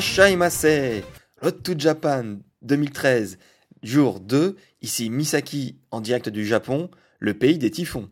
Rashaimasu Road to Japan 2013, jour 2, ici Misaki en direct du Japon, le pays des typhons.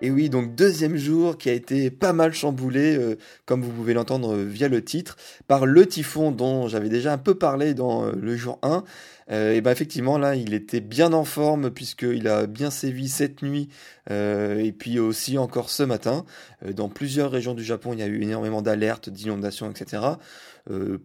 Et oui, donc deuxième jour qui a été pas mal chamboulé, euh, comme vous pouvez l'entendre euh, via le titre, par le typhon dont j'avais déjà un peu parlé dans euh, le jour 1. et ben effectivement là, il était bien en forme puisqu'il a bien sévi cette nuit et puis aussi encore ce matin. dans plusieurs régions du Japon, il y a eu énormément d'alertes, d'inondations, etc.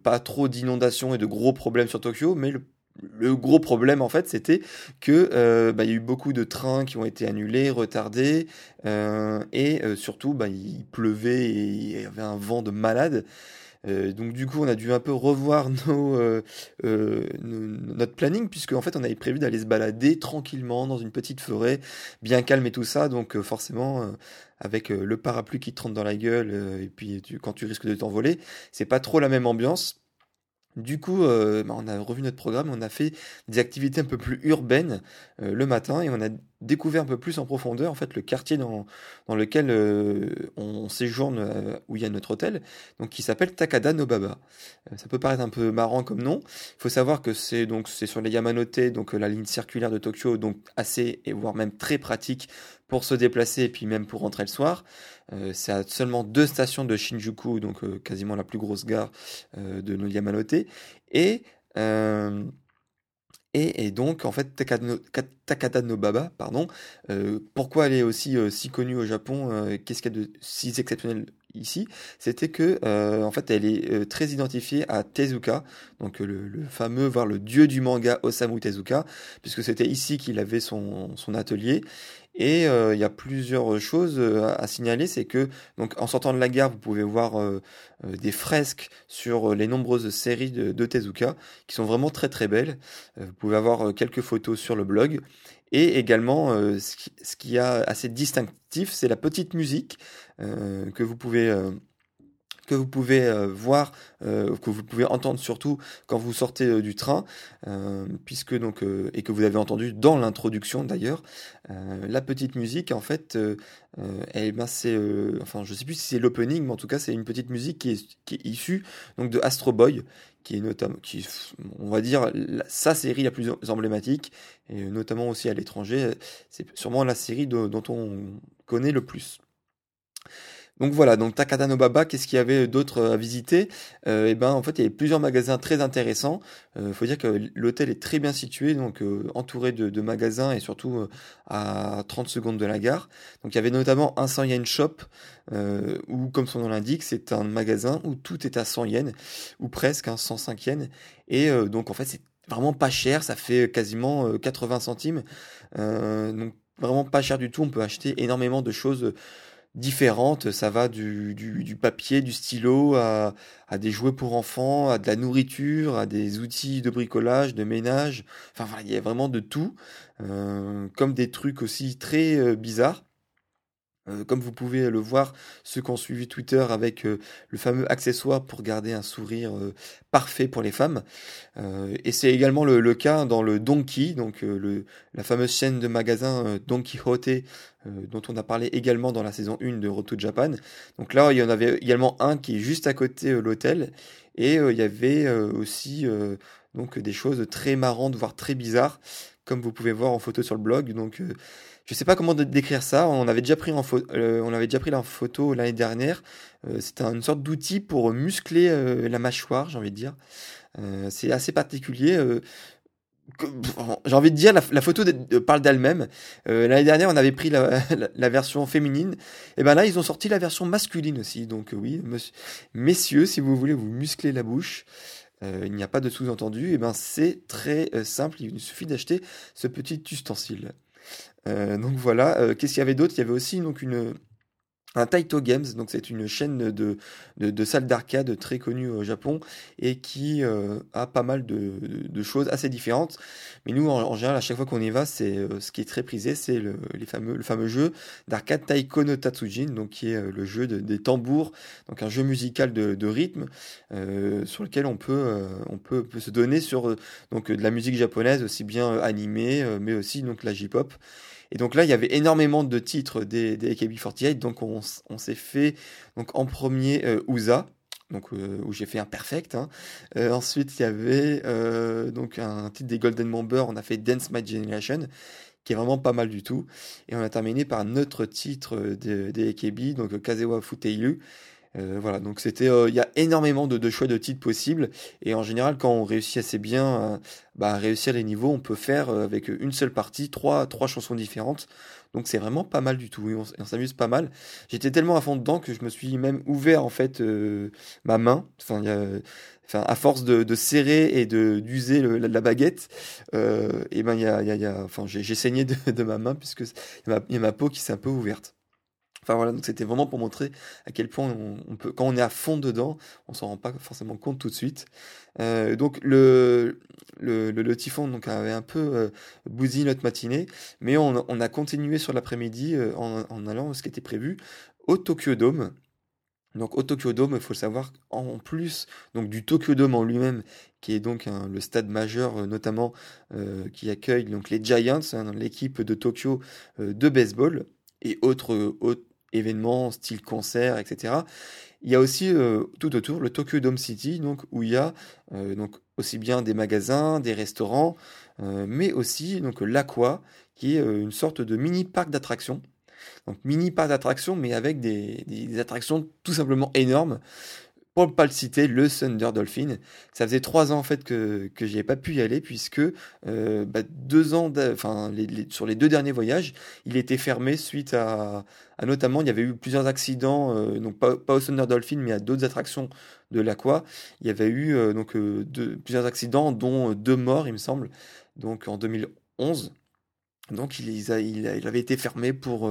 pas trop d'inondations et de gros problèmes sur Tokyo, mais le le gros problème en fait c'était que euh, bah, il y a eu beaucoup de trains qui ont été annulés, retardés euh, et euh, surtout bah, il pleuvait et il y avait un vent de malade. donc du coup on a dû un peu revoir notre planning puisque en fait on avait prévu d'aller se balader tranquillement dans une petite forêt bien calme et tout ça donc forcément avec le parapluie qui te rentre dans la gueule et puis quand tu risques de t'envoler c'est pas trop la même ambiance. Du coup, euh, bah, on a revu notre programme, on a fait des activités un peu plus urbaines euh, le matin et on a découvert un peu plus en profondeur en fait le quartier dans, dans lequel euh, on séjourne où il y a notre hôtel, donc qui s'appelle Takada Nobaba. ça peut paraître un peu marrant comme nom. Il faut savoir que c'est donc c'est sur les Yamanote, donc la ligne circulaire de Tokyo, donc assez et voire même très pratique pour se déplacer et puis même pour rentrer le soir. Euh, c'est à seulement deux stations de Shinjuku, donc euh, quasiment la plus grosse gare euh, de nos Yamanote. Et, et, donc, en fait, Takada Nobaba, pardon, pourquoi elle est aussi si connue au Japon Qu'est-ce qu'il y a de si exceptionnel ici, c'était que en fait elle est très identifiée à Tezuka, donc le, fameux, voire le dieu du manga Osamu Tezuka, puisque c'était ici qu'il avait son atelier et euh, il y a plusieurs choses euh, à, signaler, c'est que donc en sortant de la gare, vous pouvez voir euh, des fresques sur les nombreuses séries de, Tezuka qui sont vraiment très très belles. vous pouvez avoir quelques photos sur le blog. Et également, ce qui, ce, qui, a assez distinctif, c'est la petite musique que vous pouvez que vous pouvez euh, voir, euh, que vous pouvez entendre surtout quand vous sortez euh, du train, puisque donc et que vous avez entendu dans l'introduction d'ailleurs, la petite musique en fait, elle, ben c'est, enfin je sais plus si c'est l'opening, mais en tout cas c'est une petite musique qui est, qui est issue donc de Astro Boy, qui est notamment, qui on va dire sa série la plus emblématique et notamment aussi à l'étranger, c'est sûrement la série dont on connaît le plus. Donc voilà, donc Takada Nobaba, qu'est-ce qu'il y avait d'autre à visiter? Euh, Eh ben en fait il y avait plusieurs magasins très intéressants. Il euh, faut dire que l'hôtel est très bien situé, donc euh, entouré de, magasins et surtout euh, à 30 secondes de la gare. Donc il y avait notamment un 100 yen shop, où comme son nom l'indique, c'est un magasin où tout est à 100 yens, ou presque, hein, 105 yens. Et donc en fait c'est vraiment pas cher, ça fait quasiment 80 centimes. donc vraiment pas cher du tout, on peut acheter énormément de choses différentes. Ça va du, du, papier, du stylo, à, à, des jouets pour enfants, à de la nourriture, à des outils de bricolage, de ménage. Enfin voilà, il y a vraiment de tout, euh, comme des trucs aussi très euh, bizarres. Euh, comme vous pouvez le voir, ceux qui ont suivi Twitter avec euh, le fameux accessoire pour garder un sourire euh, parfait pour les femmes. et c'est également le, cas dans le Donkey, donc le, la fameuse chaîne de magasins Don Quijote, dont on a parlé également dans la saison 1 de Roto Japan. Donc là, il y en avait également un qui est juste à côté l'hôtel. Et il y avait aussi donc des choses très marrantes, voire très bizarres, comme vous pouvez voir en photo sur le blog. Donc je sais pas comment décrire ça. On avait déjà pris en euh, on avait déjà pris la photo l'année dernière. Euh, C'était une sorte d'outil pour muscler euh, la mâchoire, j'ai envie de dire. c'est assez particulier. j'ai envie de dire, la, photo parle d'elle-même. L'année dernière, on avait pris la, version féminine. Et ben là, ils ont sorti la version masculine aussi. Donc oui, messieurs, si vous voulez vous muscler la bouche, il n'y a pas de sous-entendu. Et ben c'est très simple. Il suffit d'acheter ce petit ustensile. Donc voilà. Qu'est-ce qu'il y avait d'autre? Il y avait aussi donc une un Taito Games, donc c'est une chaîne de, de, salles d'arcade très connue au Japon et qui euh, a pas mal de, de, choses assez différentes. Mais nous, en, général, à chaque fois qu'on y va, c'est euh, ce qui est très prisé, c'est le, fameux, le fameux jeu d'arcade Taiko no Tatsujin, donc qui est euh, le jeu des tambours, donc un jeu musical de, rythme sur lequel on peut, on peut, se donner sur donc de la musique japonaise aussi bien animée, mais aussi donc la J-pop. Et donc là, il y avait énormément de titres des, des AKB48. Donc on, s'est fait donc en premier euh, Uza, donc euh, où j'ai fait un perfect. Hein. Euh, ensuite, il y avait donc un titre des Golden Bomber. On a fait Dance My Generation qui est vraiment pas mal du tout. Et on a terminé par notre titre des AKB, donc Kazewa Futeilu, euh, voilà, donc c'était, euh, il y a énormément de, choix de titres possibles et en général, quand on réussit assez bien bah, à réussir les niveaux, on peut faire euh, avec une seule partie trois, trois chansons différentes. Donc c'est vraiment pas mal du tout et on, s'amuse pas mal. J'étais tellement à fond dedans que je me suis même ouvert en fait ma main. Enfin, enfin, à force de, serrer et de d'user la, baguette, et ben il y a, y a, enfin j'ai saigné de, ma main puisque il y a ma peau qui s'est un peu ouverte. Enfin voilà, donc c'était vraiment pour montrer à quel point on, peut, quand on est à fond dedans, on s'en rend pas forcément compte tout de suite. Euh, donc le, le, le, typhon donc avait un peu euh, bousillé notre matinée, mais on, a continué sur l'après-midi euh, en, allant ce qui était prévu au Tokyo Dome. Donc au Tokyo Dome, il faut le savoir, en plus donc du Tokyo Dome en lui-même, qui est donc le stade majeur notamment qui accueille donc les Giants, hein, l'équipe de Tokyo de baseball et autres événements, style concert, etc. Il y a aussi euh, tout autour le Tokyo Dome City, donc, où il y a euh, donc, aussi bien des magasins, des restaurants, euh, mais aussi donc, l'Aqua, qui est une sorte de mini parc d'attractions. Donc mini parc d'attractions, mais avec des, des, attractions tout simplement énormes pour ne pas le citer, le Thunder Dolphin. Ça faisait trois ans en fait que, que j'y ai pas pu y aller puisque euh, bah, deux ans, enfin sur les deux derniers voyages, il était fermé suite à, à notamment il y avait eu plusieurs accidents, euh, donc pas, pas, au Thunder Dolphin mais à d'autres attractions de l'Aqua. Il y avait eu euh, donc plusieurs accidents dont deux morts il me semble, donc en 2011. Donc il, il, il avait été fermé pour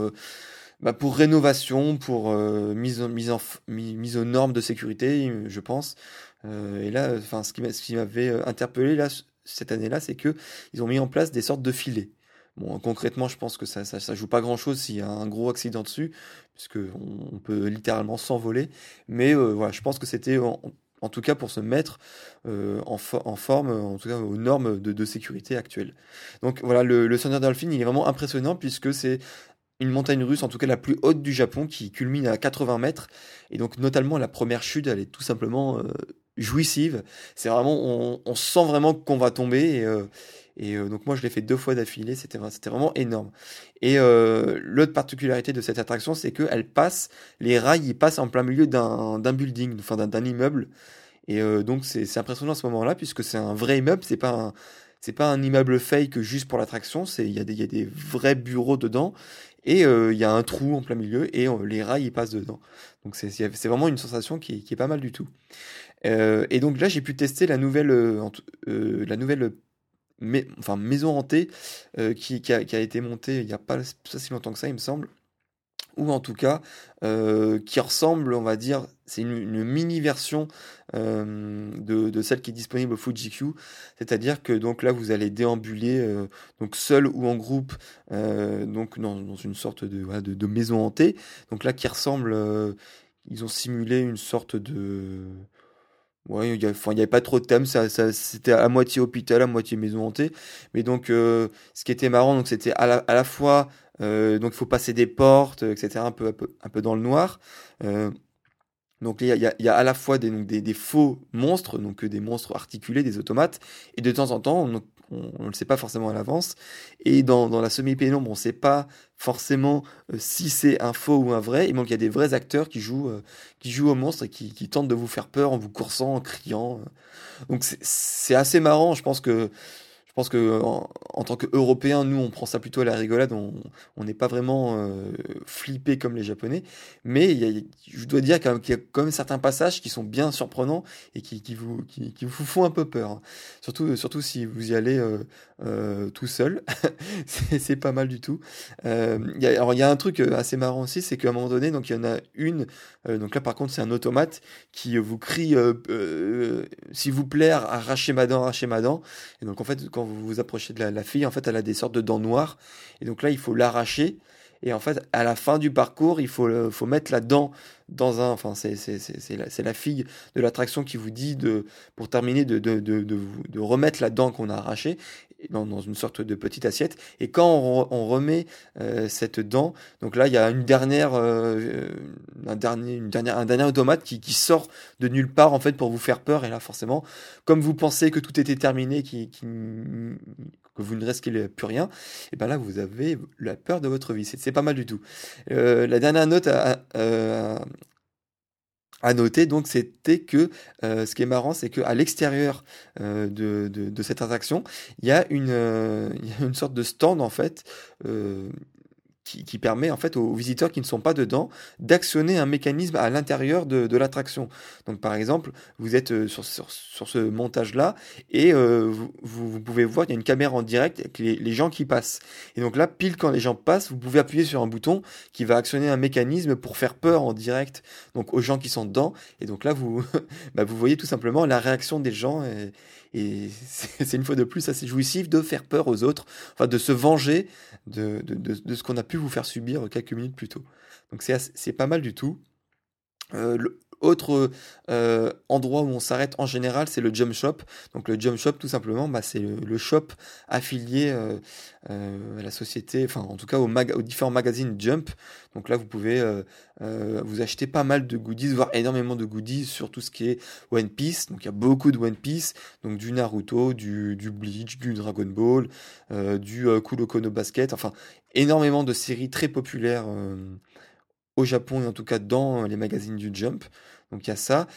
bah, pour rénovation, pour euh, mise, mise, en, mise aux normes de sécurité, je pense. Euh, et là, enfin, ce qui m'avait euh, interpellé là cette année-là, c'est que ils ont mis en place des sortes de filets. Bon, concrètement, je pense que ça, ça, ça joue pas grand-chose s'il y a un gros accident dessus, puisque on, peut littéralement s'envoler. Mais voilà, je pense que c'était en, tout cas pour se mettre en, en, forme, en tout cas aux normes de, sécurité actuelles. Donc voilà, le, le Dolphin, il est vraiment impressionnant puisque c'est une montagne russe, en tout cas la plus haute du Japon, qui culmine à 80 mètres. Et donc, notamment, la première chute, elle est tout simplement euh, jouissive. C'est vraiment, on, sent vraiment qu'on va tomber. Et, euh, euh, donc, moi, je l'ai fait deux fois d'affilée. C'était, c'était vraiment énorme. Et l'autre particularité de cette attraction, c'est qu'elle passe, les rails, ils passent en plein milieu d'un, building, enfin d'un, immeuble. Et donc, c'est, impressionnant à ce moment-là, puisque c'est un vrai immeuble, c'est pas un c'est pas un immeuble fake juste pour l'attraction, c'est il y, y a des vrais bureaux dedans et euh, il y a un trou en plein milieu et euh, les rails ils passent dedans. Donc c'est vraiment une sensation qui, est pas mal du tout. Euh, et donc là j'ai pu tester la nouvelle la nouvelle maison hantée qui, a, été montée il n'y a pas si longtemps que ça il me semble ou en tout cas euh, qui ressemble, on va dire, c'est une, mini version euh, de, celle qui est disponible au Fuji-Q, c'est-à-dire que donc là vous allez déambuler euh, donc seul ou en groupe, donc dans, dans, une sorte de, maison hantée, donc là qui ressemble, ils ont simulé une sorte de Ouais, il n'y avait pas trop de thèmes, c'était à moitié hôpital, à moitié maison hantée. Mais donc, ce qui était marrant, donc c'était à la fois euh, donc il faut passer des portes, etc. Un peu, un peu, dans le noir. Euh, donc il y, a, y a, à la fois des, des, faux monstres, donc des monstres articulés, des automates, et de temps en temps on, ne le sait pas forcément à l'avance. Et dans, la semi-pénombre, on ne sait pas forcément si c'est un faux ou un vrai. Et donc il y a des vrais acteurs qui jouent, qui jouent au monstre et qui, qui, tentent de vous faire peur en vous coursant, en criant. Donc c'est assez marrant. Je pense que je pense que en, tant qu'Européens, nous, on prend ça plutôt à la rigolade. On n'est pas vraiment euh, flippé comme les Japonais. Mais je dois dire qu'il y a quand même certains passages qui sont bien surprenants et qui, vous, font un peu peur. Surtout, surtout si vous y allez euh, euh, tout seul. c'est pas mal du tout. Alors, il y a un truc assez marrant aussi, c'est qu'à un moment donné, il y en a une. donc là, par contre, c'est un automate qui vous crie s'il vous plaît, arrachez ma dent, arrachez ma dent. Et donc, en fait, quand vous vous approchez de la, fille, en fait, elle a des sortes de dents noires. Et donc là, il faut l'arracher. Et en fait, à la fin du parcours, il faut, mettre la dent dans un. Enfin, c'est, la, fille de l'attraction qui vous dit, de, pour terminer, de, de remettre la dent qu'on a arrachée dans, dans, une sorte de petite assiette. Et quand on, remet euh, cette dent, donc là, il y a une dernière, euh, un, dernier, une dernière, un dernier automate qui, qui, sort de nulle part, en fait, pour vous faire peur. Et là, forcément, comme vous pensez que tout était terminé, qui, qui que vous ne risquez plus rien, et ben là vous avez la peur de votre vie. C'est pas mal du tout. Euh, la dernière note à, euh, à noter, donc, c'était que euh, ce qui est marrant, c'est qu'à l'extérieur de, de, de, cette attraction, il y, a une, il y a une sorte de stand en fait qui, permet en fait aux, visiteurs qui ne sont pas dedans d'actionner un mécanisme à l'intérieur de, de l'attraction. Donc par exemple, vous êtes euh, sur, sur, sur ce montage-là et euh, vous, vous, pouvez voir qu'il y a une caméra en direct avec les, les, gens qui passent. Et donc là, pile quand les gens passent, vous pouvez appuyer sur un bouton qui va actionner un mécanisme pour faire peur en direct donc aux gens qui sont dedans. Et donc là, vous, bah, vous voyez tout simplement la réaction des gens et, et c'est une fois de plus assez jouissif de faire peur aux autres, enfin de se venger de, de, de, ce qu'on a pu vous faire subir quelques minutes plus tôt. Donc c'est pas mal du tout. Euh, autre euh, endroit où on s'arrête en général, c'est le Jump Shop. Donc le Jump Shop, tout simplement, bah, c'est le, shop affilié euh, euh, à la société, enfin en tout cas aux, différents magazines Jump. Donc là, vous pouvez vous acheter pas mal de goodies, voire énormément de goodies sur tout ce qui est One Piece. Donc il y a beaucoup de One Piece, donc du Naruto, du, du Bleach, du Dragon Ball, du Kuroko no Basket, enfin énormément de séries très populaires au Japon et en tout cas dans les magazines du Jump. Donc il y a ça.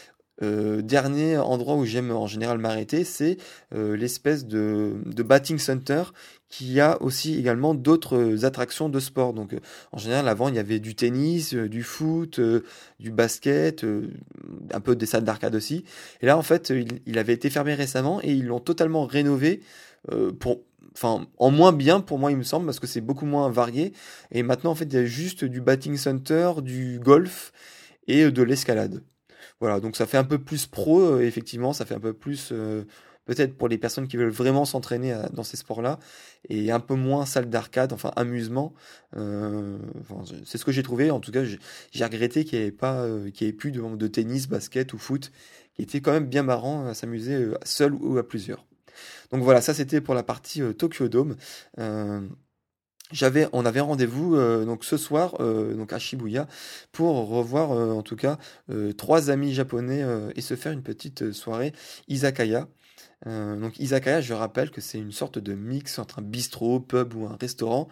Euh, dernier endroit où j'aime en général m'arrêter, c'est euh, l'espèce de, de batting center qui a aussi également d'autres attractions de sport. Donc en général avant il y avait du tennis, euh, du foot, du basket, un peu des salles d'arcade aussi. Et là en fait il, avait été fermé récemment et ils l'ont totalement rénové pour enfin en moins bien pour moi il me semble parce que c'est beaucoup moins varié et maintenant en fait il y a juste du batting center, du golf et de l'escalade. Voilà, donc ça fait un peu plus pro, euh, effectivement, ça fait un peu plus, euh, peut-être pour les personnes qui veulent vraiment s'entraîner euh, dans ces sports-là, et un peu moins salle d'arcade, enfin amusement. c'est ce que j'ai trouvé, en tout cas, j'ai regretté qu'il n'y ait pas, qu'il ait plus de, de, tennis, basket ou foot, qui était quand même bien marrant à s'amuser seul ou à plusieurs. Donc voilà, ça c'était pour la partie Tokyo Dome j'avais, on avait rendez-vous euh, ce soir euh, à Shibuya pour revoir euh, en tout cas trois amis japonais et se faire une petite soirée izakaya. donc izakaya, je rappelle que c'est une sorte de mix entre un bistrot, pub ou un restaurant.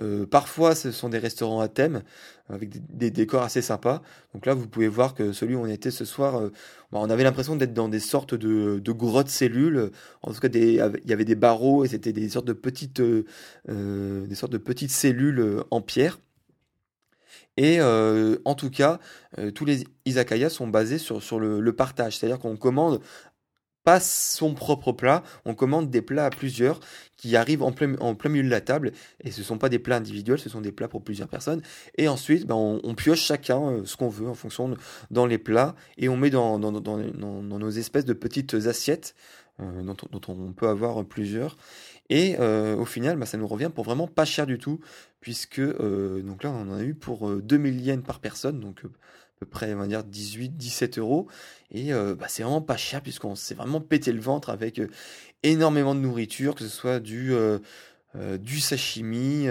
Euh, parfois, ce sont des restaurants à thème avec des, décors assez sympas. Donc là, vous pouvez voir que celui où on était ce soir, euh, bah, on avait l'impression d'être dans des sortes de, de, grottes cellules. En tout cas, il y avait des barreaux et c'était des sortes de petites, euh, des sortes de petites cellules en pierre. Et en tout cas, tous les izakayas sont basés sur, sur le, le partage, c'est-à-dire qu'on commande pas son propre plat, on commande des plats à plusieurs qui arrivent en plein, milieu de la table. Et ce sont pas des plats individuels, ce sont des plats pour plusieurs personnes. Et ensuite ben, on, pioche chacun euh, ce qu'on veut en fonction dans les plats. Et on met dans, nos espèces de petites assiettes euh, dont, on peut avoir plusieurs. Et euh, au final ben, ça nous revient pour vraiment pas cher du tout puisque donc là on en a eu pour 2000 yens par personne. Donc peu près, on va dire 18, 17 euros. Et euh, bah, c'est vraiment pas cher puisqu'on s'est vraiment pété le ventre avec euh, énormément de nourriture, que ce soit du, euh, du sashimi,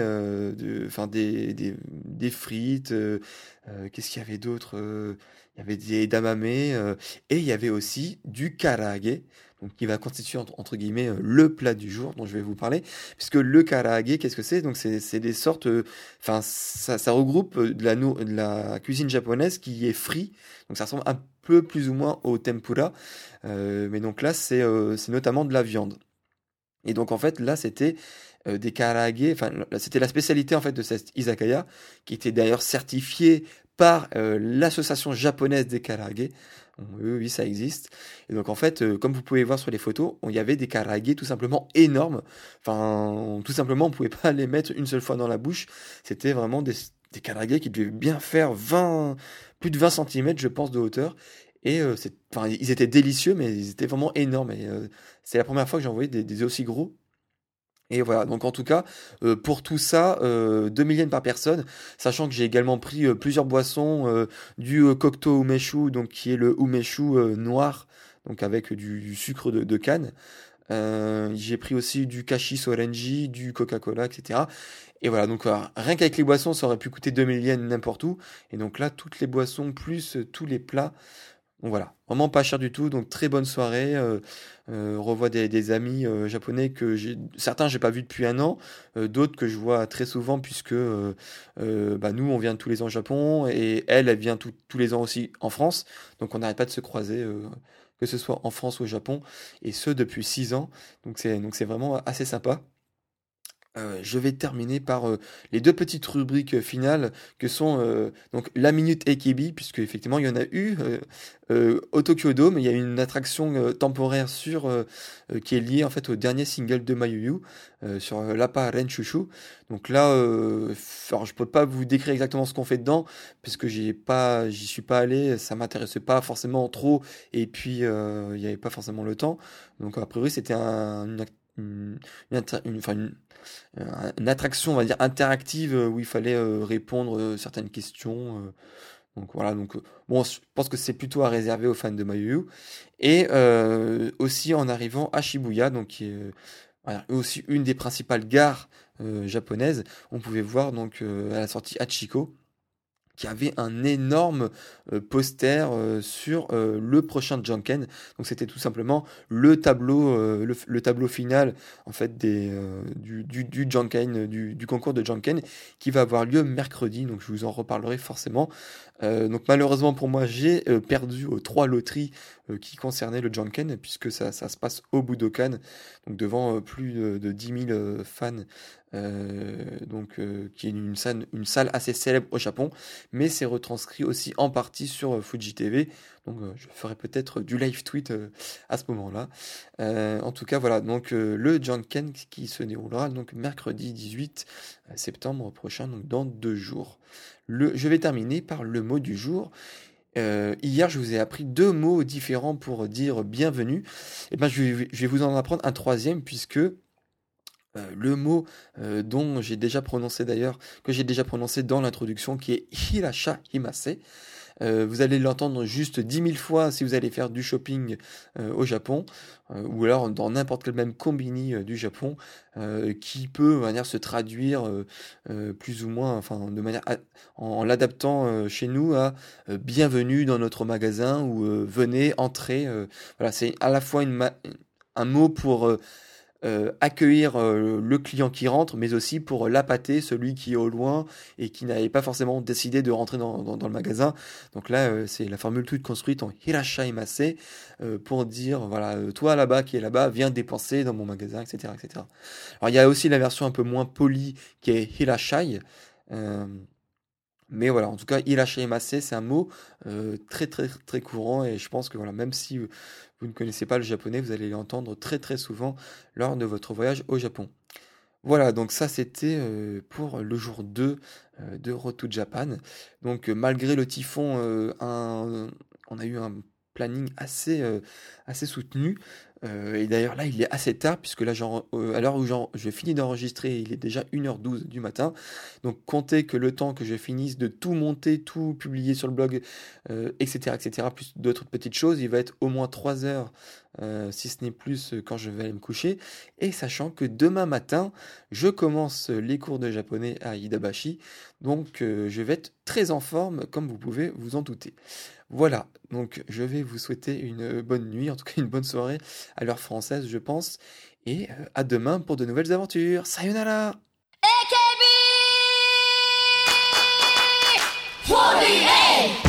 des, des, frites. Qu'est-ce qu'il y avait d'autre Il y avait des damame et il y avait aussi du karage donc qui va constituer entre, guillemets euh, le plat du jour dont je vais vous parler, puisque le karaage, qu'est-ce que c'est? Donc c'est des sortes, euh, enfin ça, regroupe euh, de la, cuisine japonaise qui est frit, donc ça ressemble un peu plus ou moins au tempura, mais donc là c'est c'est notamment de la viande. Et donc en fait là c'était des karaage, enfin c'était la spécialité en fait de cette izakaya qui était d'ailleurs certifiée par l'association japonaise des karaage. Oui, oui, ça existe. Et donc en fait, euh, comme vous pouvez voir sur les photos, il y avait des karaage tout simplement énormes. Enfin, tout simplement, on pouvait pas les mettre une seule fois dans la bouche. C'était vraiment des, des qui devaient bien faire 20, plus de 20 cm, je pense, de hauteur. Et euh, ils étaient délicieux, mais ils étaient vraiment énormes. Et euh, c'est la première fois que j'ai envoyé des, des aussi gros. Et voilà, donc en tout cas, euh, pour tout ça, euh, 2 millions par personne, sachant que j'ai également pris euh, plusieurs boissons, euh, du Cocteau Umeshu, donc qui est le Umeshu noir, donc avec du, sucre de, canne. j'ai pris aussi du Kashi Sorenji, du Coca-Cola, etc. Et voilà, donc rien qu'avec les boissons, ça aurait pu coûter 2 millions n'importe où. Et donc là, toutes les boissons plus tous les plats donc voilà, vraiment pas cher du tout. Donc très bonne soirée. Euh, euh revois des, amis euh, japonais que certains j'ai pas vu depuis un an, d'autres que je vois très souvent puisque bah, nous on vient tous les ans au Japon et elle elle vient tous les ans aussi en France. Donc on n'arrête pas de se croiser que ce soit en France ou au Japon et ce depuis six ans. Donc c'est donc c'est vraiment assez sympa. Euh, je vais terminer par euh, les deux petites rubriques finales que sont euh, donc la minute AKB puisque effectivement il y en a eu au Tokyo Dome. Il y a une attraction temporaire sur qui est liée en fait au dernier single de Mayuyu sur l'appa Renchushu. Donc là alors je peux pas vous décrire exactement ce qu'on fait dedans puisque j'ai pas j'y suis pas allé ça m'intéressait pas forcément trop et puis il n'y avait pas forcément le temps. Donc a priori c'était un, une une, une, attraction, on va dire, interactive euh, où il fallait euh, répondre euh, certaines questions. donc voilà, donc bon, je pense que c'est plutôt à réserver aux fans de Mayu. Et aussi en arrivant à Shibuya, donc qui est aussi une des principales gares japonaises, on pouvait voir donc à la sortie Hachiko qui avait un énorme euh, poster euh, sur euh, le prochain Janken. Donc c'était tout simplement le tableau, le, tableau final en fait du, du, concours de Janken, qui va avoir lieu mercredi. Donc je vous en reparlerai forcément. donc malheureusement pour moi, j'ai perdu aux trois loteries qui concernaient le Janken, puisque ça, se passe au Budokan, donc devant plus de, de 10 000 fans donc euh, qui est une salle, une salle assez célèbre au Japon, mais c'est retranscrit aussi en partie sur euh, Fuji TV. Donc je ferai peut-être du live tweet à ce moment-là. en tout cas, voilà, donc le Janken qui se déroulera donc mercredi 18 septembre prochain, donc dans deux jours. Le, je vais terminer par le mot du jour. hier, je vous ai appris deux mots différents pour dire bienvenue. Et eh ben, je je vais vous en apprendre un troisième puisque euh, le mot euh, dont j'ai déjà prononcé d'ailleurs, que j'ai déjà prononcé dans l'introduction, qui est Hirasha Himase. Euh, vous allez l'entendre juste 10 000 fois si vous allez faire du shopping au Japon, ou alors dans n'importe quel même combini du Japon, qui peut se traduire plus ou moins, de manière en, l'adaptant chez nous à bienvenue dans notre magasin ou venez entrer. c'est à la fois un mot pour euh, accueillir euh, le client qui rentre, mais aussi pour l'appâter, celui qui est au loin et qui n'avait pas forcément décidé de rentrer dans, le magasin. Donc là, euh, c'est la formule toute construite en hirashaimase pour dire, voilà, toi là-bas qui est là-bas, viens dépenser dans mon magasin, etc., etc. Alors il y a aussi la version un peu moins polie qui est hirashai. Mais voilà, en tout cas, hirashaimase, c'est un mot très très très courant et je pense que voilà, même si vous ne connaissez pas le japonais, vous allez l'entendre très très souvent lors de votre voyage au Japon. Voilà, donc ça c'était euh, pour le jour 2 euh, de Road to Japan. Donc euh, malgré le typhon, on a eu un planning assez, assez soutenu. Euh, et d'ailleurs là, il est assez tard, puisque là, genre, à l'heure où je finis d'enregistrer, il est déjà 1h12 du matin. Donc comptez que le temps que je finisse de tout monter, tout publier sur le blog, etc., etc., plus d'autres petites choses, il va être au moins 3 heures euh, si ce n'est plus euh, quand je vais aller me coucher, et sachant que demain matin, je commence les cours de japonais à Idabashi, donc euh, je vais être très en forme, comme vous pouvez vous en douter. Voilà, donc je vais vous souhaiter une euh, bonne nuit, en tout cas une bonne soirée à l'heure française, je pense. Et euh, à demain pour de nouvelles aventures. Sayonara AKB 48